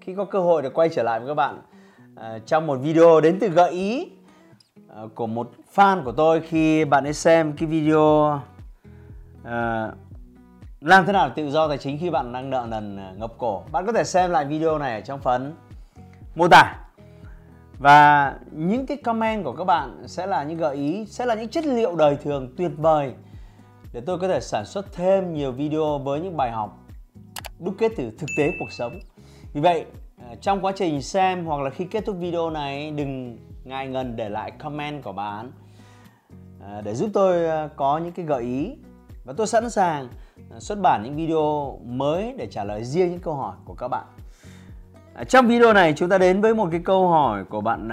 khi có cơ hội được quay trở lại với các bạn ờ, trong một video đến từ gợi ý ờ, của một fan của tôi khi bạn ấy xem cái video ờ, làm thế nào tự do tài chính khi bạn đang nợ nần ngập cổ. Bạn có thể xem lại video này ở trong phần mô tả và những cái comment của các bạn sẽ là những gợi ý, sẽ là những chất liệu đời thường tuyệt vời để tôi có thể sản xuất thêm nhiều video với những bài học đúc kết từ thực tế cuộc sống. Vì vậy, à, trong quá trình xem hoặc là khi kết thúc video này đừng ngại ngần để lại comment của bạn à, để giúp tôi à, có những cái gợi ý và tôi sẵn sàng xuất bản những video mới để trả lời riêng những câu hỏi của các bạn. Trong video này chúng ta đến với một cái câu hỏi của bạn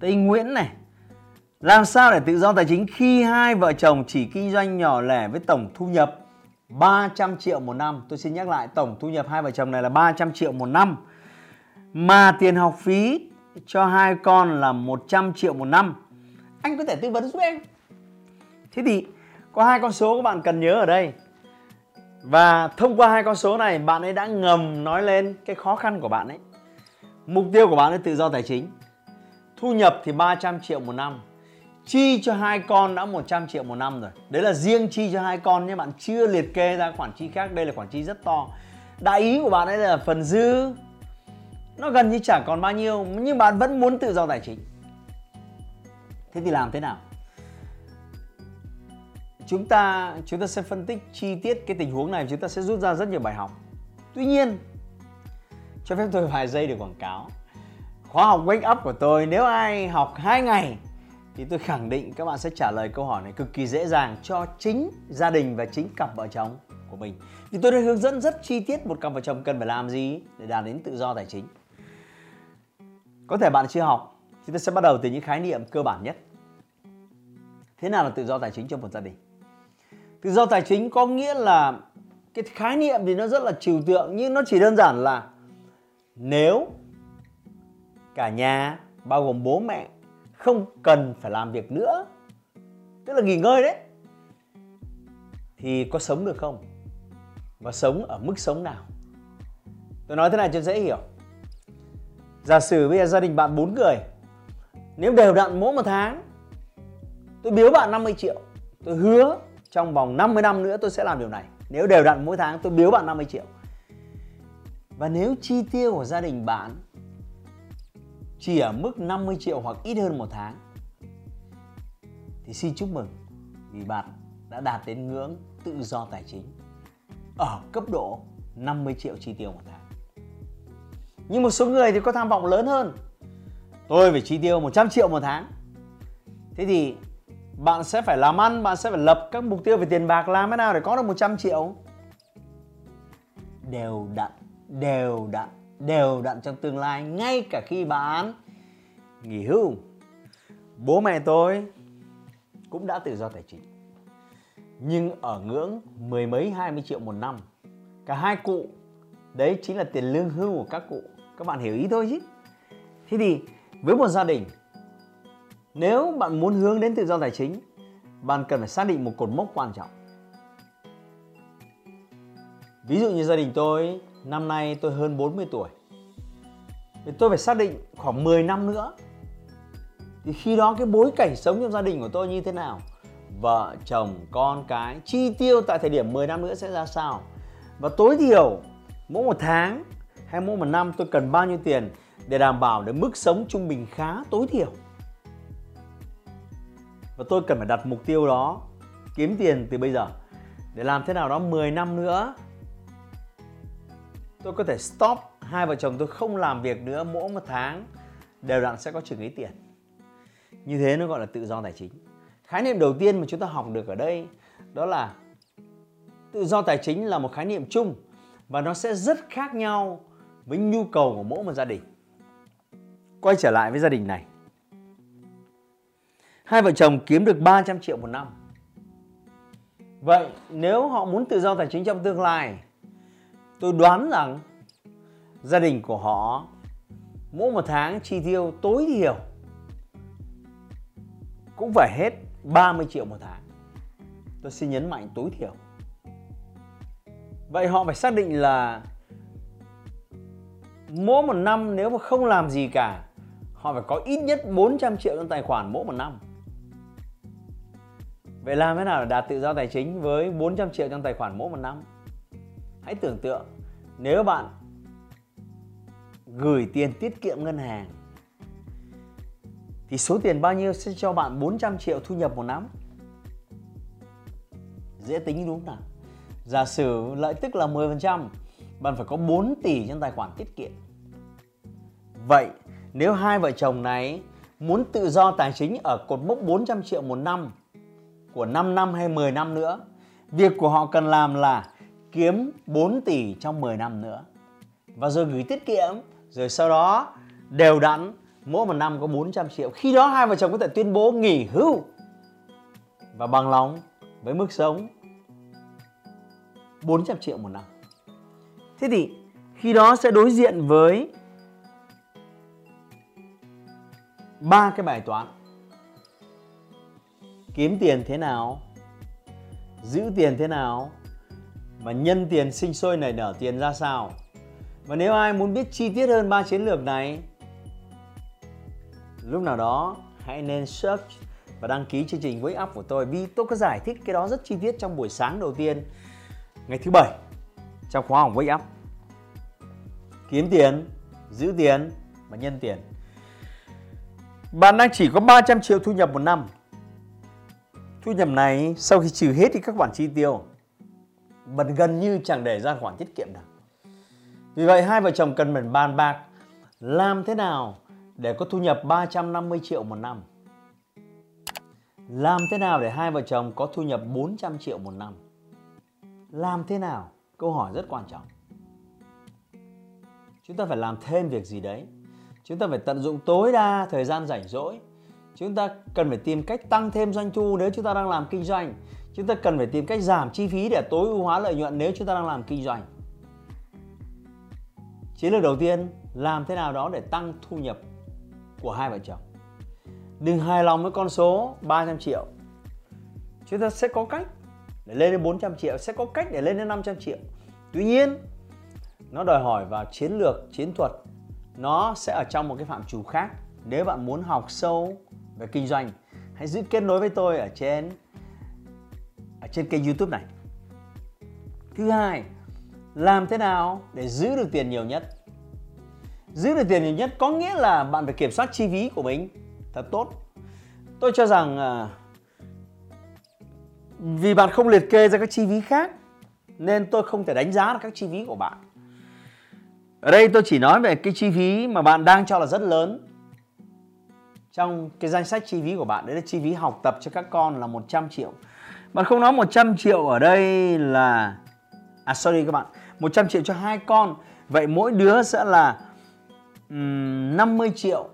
Tây Nguyễn này. Làm sao để tự do tài chính khi hai vợ chồng chỉ kinh doanh nhỏ lẻ với tổng thu nhập 300 triệu một năm. Tôi xin nhắc lại, tổng thu nhập hai vợ chồng này là 300 triệu một năm. Mà tiền học phí cho hai con là 100 triệu một năm. Anh có thể tư vấn giúp em. Thế thì, có hai con số các bạn cần nhớ ở đây. Và thông qua hai con số này, bạn ấy đã ngầm nói lên cái khó khăn của bạn ấy. Mục tiêu của bạn ấy tự do tài chính. Thu nhập thì 300 triệu một năm chi cho hai con đã 100 triệu một năm rồi. Đấy là riêng chi cho hai con nhưng bạn chưa liệt kê ra khoản chi khác. Đây là khoản chi rất to. Đại ý của bạn ấy là phần dư. Nó gần như chẳng còn bao nhiêu, nhưng bạn vẫn muốn tự do tài chính. Thế thì làm thế nào? Chúng ta chúng ta sẽ phân tích chi tiết cái tình huống này. Chúng ta sẽ rút ra rất nhiều bài học. Tuy nhiên, cho phép tôi vài giây để quảng cáo. Khóa học wake up của tôi, nếu ai học 2 ngày thì tôi khẳng định các bạn sẽ trả lời câu hỏi này cực kỳ dễ dàng cho chính gia đình và chính cặp vợ chồng của mình. Thì tôi đã hướng dẫn rất chi tiết một cặp vợ chồng cần phải làm gì để đạt đến tự do tài chính. Có thể bạn chưa học, chúng ta sẽ bắt đầu từ những khái niệm cơ bản nhất. Thế nào là tự do tài chính trong một gia đình? Tự do tài chính có nghĩa là cái khái niệm thì nó rất là trừu tượng nhưng nó chỉ đơn giản là nếu cả nhà bao gồm bố mẹ không cần phải làm việc nữa. Tức là nghỉ ngơi đấy. Thì có sống được không? Và sống ở mức sống nào? Tôi nói thế này cho dễ hiểu. Giả sử bây giờ gia đình bạn 4 người, nếu đều đặn mỗi một tháng, tôi biếu bạn 50 triệu, tôi hứa trong vòng 50 năm nữa tôi sẽ làm điều này. Nếu đều đặn mỗi tháng, tôi biếu bạn 50 triệu. Và nếu chi tiêu của gia đình bạn chỉ ở mức 50 triệu hoặc ít hơn một tháng thì xin chúc mừng vì bạn đã đạt đến ngưỡng tự do tài chính ở cấp độ 50 triệu chi tiêu một tháng. Nhưng một số người thì có tham vọng lớn hơn. Tôi phải chi tiêu 100 triệu một tháng. Thế thì bạn sẽ phải làm ăn, bạn sẽ phải lập các mục tiêu về tiền bạc làm thế nào để có được 100 triệu. Đều đặn, đều đặn đều đặn trong tương lai ngay cả khi bạn nghỉ hưu. Bố mẹ tôi cũng đã tự do tài chính. Nhưng ở ngưỡng mười mấy, hai mươi triệu một năm. Cả hai cụ, đấy chính là tiền lương hưu của các cụ. Các bạn hiểu ý thôi chứ. Thế thì với một gia đình, nếu bạn muốn hướng đến tự do tài chính, bạn cần phải xác định một cột mốc quan trọng. Ví dụ như gia đình tôi năm nay tôi hơn 40 tuổi. Thì tôi phải xác định khoảng 10 năm nữa. Thì khi đó cái bối cảnh sống trong gia đình của tôi như thế nào? Vợ, chồng, con cái, chi tiêu tại thời điểm 10 năm nữa sẽ ra sao? Và tối thiểu, mỗi một tháng hay mỗi một năm tôi cần bao nhiêu tiền để đảm bảo được mức sống trung bình khá tối thiểu? Và tôi cần phải đặt mục tiêu đó, kiếm tiền từ bây giờ. Để làm thế nào đó 10 năm nữa tôi có thể stop hai vợ chồng tôi không làm việc nữa mỗi một tháng đều đặn sẽ có chừng ấy tiền như thế nó gọi là tự do tài chính khái niệm đầu tiên mà chúng ta học được ở đây đó là tự do tài chính là một khái niệm chung và nó sẽ rất khác nhau với nhu cầu của mỗi một gia đình. Quay trở lại với gia đình này. Hai vợ chồng kiếm được 300 triệu một năm. Vậy nếu họ muốn tự do tài chính trong tương lai, tôi đoán rằng gia đình của họ mỗi một tháng chi tiêu tối thiểu cũng phải hết 30 triệu một tháng. Tôi xin nhấn mạnh tối thiểu. Vậy họ phải xác định là mỗi một năm nếu mà không làm gì cả, họ phải có ít nhất 400 triệu trong tài khoản mỗi một năm. Vậy làm thế nào để đạt tự do tài chính với 400 triệu trong tài khoản mỗi một năm? Hãy tưởng tượng nếu bạn gửi tiền tiết kiệm ngân hàng thì số tiền bao nhiêu sẽ cho bạn 400 triệu thu nhập một năm? Dễ tính đúng không nào? Giả sử lợi tức là 10%, bạn phải có 4 tỷ trong tài khoản tiết kiệm. Vậy nếu hai vợ chồng này muốn tự do tài chính ở cột mốc 400 triệu một năm của 5 năm hay 10 năm nữa, việc của họ cần làm là kiếm 4 tỷ trong 10 năm nữa. Và rồi gửi tiết kiệm, rồi sau đó đều đặn mỗi một năm có 400 triệu. Khi đó hai vợ chồng có thể tuyên bố nghỉ hưu và bằng lòng với mức sống 400 triệu một năm. Thế thì khi đó sẽ đối diện với ba cái bài toán kiếm tiền thế nào giữ tiền thế nào và nhân tiền sinh sôi nảy nở tiền ra sao? Và nếu ai muốn biết chi tiết hơn ba chiến lược này, lúc nào đó hãy nên search và đăng ký chương trình với app của tôi vì tôi có giải thích cái đó rất chi tiết trong buổi sáng đầu tiên, ngày thứ bảy, trong khóa học với app kiếm tiền, giữ tiền và nhân tiền. Bạn đang chỉ có 300 triệu thu nhập một năm. Thu nhập này sau khi trừ hết đi các khoản chi tiêu vẫn gần như chẳng để ra khoản tiết kiệm nào vì vậy, hai vợ chồng cần phải bàn bạc làm thế nào để có thu nhập 350 triệu một năm. Làm thế nào để hai vợ chồng có thu nhập 400 triệu một năm. Làm thế nào? Câu hỏi rất quan trọng. Chúng ta phải làm thêm việc gì đấy. Chúng ta phải tận dụng tối đa thời gian rảnh rỗi. Chúng ta cần phải tìm cách tăng thêm doanh thu nếu chúng ta đang làm kinh doanh chúng ta cần phải tìm cách giảm chi phí để tối ưu hóa lợi nhuận nếu chúng ta đang làm kinh doanh. Chiến lược đầu tiên, làm thế nào đó để tăng thu nhập của hai vợ chồng. Đừng hài lòng với con số 300 triệu. Chúng ta sẽ có cách để lên đến 400 triệu, sẽ có cách để lên đến 500 triệu. Tuy nhiên, nó đòi hỏi vào chiến lược, chiến thuật, nó sẽ ở trong một cái phạm trù khác. Nếu bạn muốn học sâu về kinh doanh, hãy giữ kết nối với tôi ở trên trên kênh youtube này. Thứ hai làm thế nào để giữ được tiền nhiều nhất? Giữ được tiền nhiều nhất có nghĩa là bạn phải kiểm soát chi phí của mình. Thật tốt. Tôi cho rằng à, vì bạn không liệt kê ra các chi phí khác nên tôi không thể đánh giá được các chi phí của bạn. Ở đây tôi chỉ nói về cái chi phí mà bạn đang cho là rất lớn. Trong cái danh sách chi phí của bạn đấy là chi phí học tập cho các con là 100 triệu bạn không nói 100 triệu ở đây là à sorry các bạn. 100 triệu cho hai con. Vậy mỗi đứa sẽ là um, 50 triệu.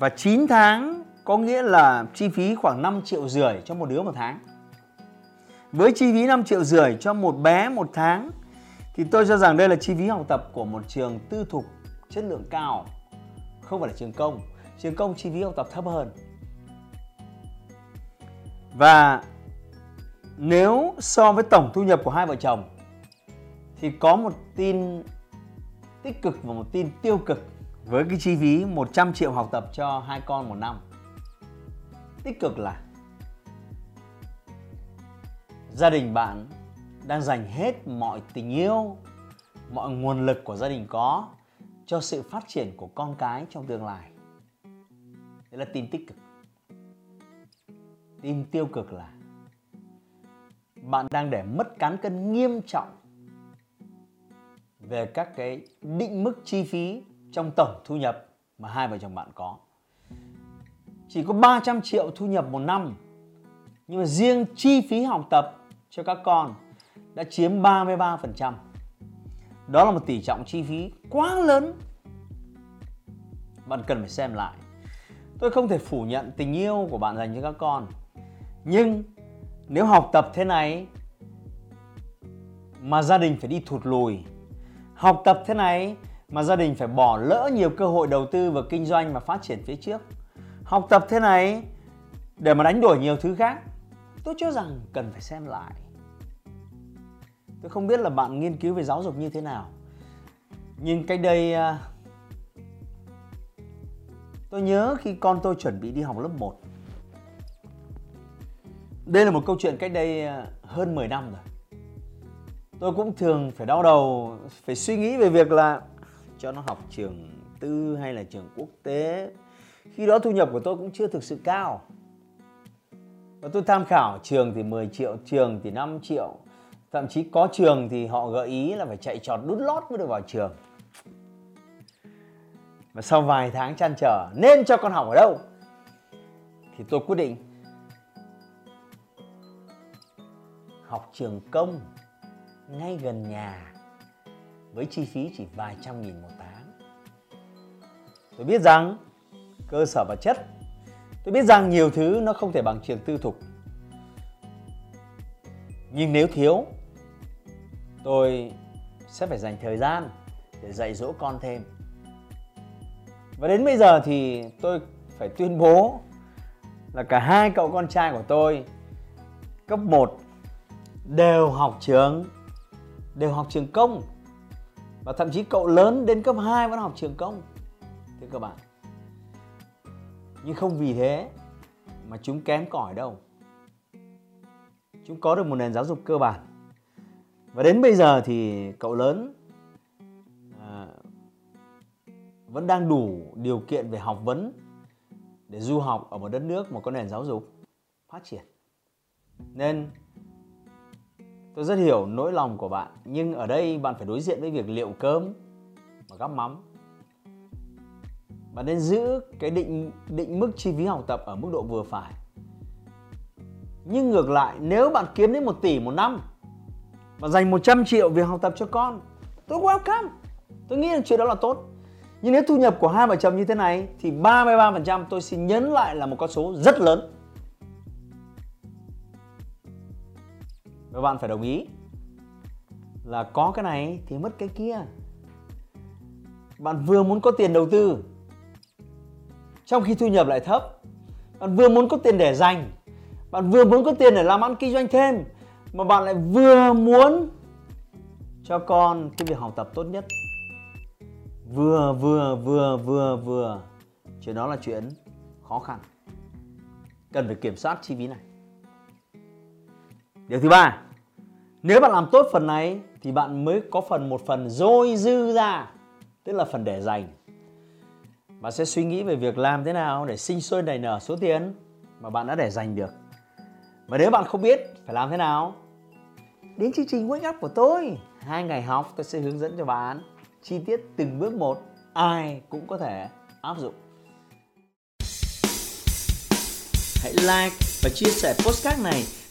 Và 9 tháng có nghĩa là chi phí khoảng 5 triệu rưỡi cho một đứa một tháng. Với chi phí 5 triệu rưỡi cho một bé một tháng thì tôi cho rằng đây là chi phí học tập của một trường tư thục chất lượng cao. Không phải là trường công. Trường công chi phí học tập thấp hơn. Và nếu so với tổng thu nhập của hai vợ chồng thì có một tin tích cực và một tin tiêu cực với cái chi phí 100 triệu học tập cho hai con một năm. Tích cực là gia đình bạn đang dành hết mọi tình yêu, mọi nguồn lực của gia đình có cho sự phát triển của con cái trong tương lai. Đấy là tin tích cực. Tin tiêu cực là bạn đang để mất cán cân nghiêm trọng về các cái định mức chi phí trong tổng thu nhập mà hai vợ chồng bạn có. Chỉ có 300 triệu thu nhập một năm, nhưng mà riêng chi phí học tập cho các con đã chiếm 33%. đó là một tỷ trọng chi phí quá lớn bạn cần phải xem lại tôi không thể phủ nhận tình yêu của bạn dành cho các con, nhưng nếu học tập thế này mà gia đình phải đi thụt lùi, học tập thế này mà gia đình phải bỏ lỡ nhiều cơ hội đầu tư và kinh doanh và phát triển phía trước, học tập thế này để mà đánh đổi nhiều thứ khác, tôi cho rằng cần phải xem lại. Tôi không biết là bạn nghiên cứu về giáo dục như thế nào, nhưng cách đây à, tôi nhớ khi con tôi chuẩn bị đi học lớp 1 đây là một câu chuyện cách đây à, hơn 10 năm rồi. Tôi cũng thường phải đau đầu, phải suy nghĩ về việc là cho nó học trường tư hay là trường quốc tế. Khi đó thu nhập của tôi cũng chưa thực sự cao. Và tôi tham khảo trường thì 10 triệu, trường thì 5 triệu. Thậm chí có trường thì họ gợi ý là phải chạy trọt đút lót mới được vào trường. Và sau vài tháng chăn trở, nên cho con học ở đâu? Thì tôi quyết định học trường công ngay gần nhà với chi phí chỉ vài trăm nghìn một tháng. Tôi biết rằng cơ sở vật chất, tôi biết rằng nhiều thứ nó không thể bằng trường tư thục. Nhưng nếu thiếu, tôi sẽ phải dành thời gian để dạy dỗ con thêm. Và đến bây giờ thì tôi phải tuyên bố là cả hai cậu con trai của tôi cấp 1 đều học trường. Đều học trường công. Và thậm chí cậu lớn đến cấp 2 vẫn học trường công. Thưa các bạn. Nhưng không vì thế mà chúng kém cỏi đâu. Chúng có được một nền giáo dục cơ bản. Và đến bây giờ thì cậu lớn à, vẫn đang đủ điều kiện về học vấn để du học ở một đất nước mà có nền giáo dục phát triển. Nên Tôi rất hiểu nỗi lòng của bạn, nhưng ở đây bạn phải đối diện với việc liệu cơm và gắp mắm. Bạn nên giữ cái định định mức chi phí học tập ở mức độ vừa phải. Nhưng ngược lại, nếu bạn kiếm đến 1 tỷ một năm và dành 100 triệu việc học tập cho con, tôi welcome. Tôi nghĩ là chuyện đó là tốt. Nhưng nếu thu nhập của hai vợ chồng như thế này thì 33% tôi xin nhấn lại là một con số rất lớn. Và bạn phải đồng ý là có cái này thì mất cái kia. Bạn vừa muốn có tiền đầu tư, trong khi thu nhập lại thấp, bạn vừa muốn có tiền để dành, bạn vừa muốn có tiền để làm ăn kinh doanh thêm, mà bạn lại vừa muốn cho con cái việc học tập tốt nhất. Vừa vừa vừa vừa vừa. Chuyện đó là chuyện khó khăn. Cần phải kiểm soát chi phí này điều thứ ba, nếu bạn làm tốt phần này thì bạn mới có phần một phần dôi dư ra, tức là phần để dành. Bạn sẽ suy nghĩ về việc làm thế nào để sinh sôi nảy nở số tiền mà bạn đã để dành được. Và nếu bạn không biết phải làm thế nào, đến chương trình wake up của tôi. Hai ngày học, tôi sẽ hướng dẫn cho bạn chi tiết từng bước một ai cũng có thể áp dụng. Hãy like và chia sẻ postcard này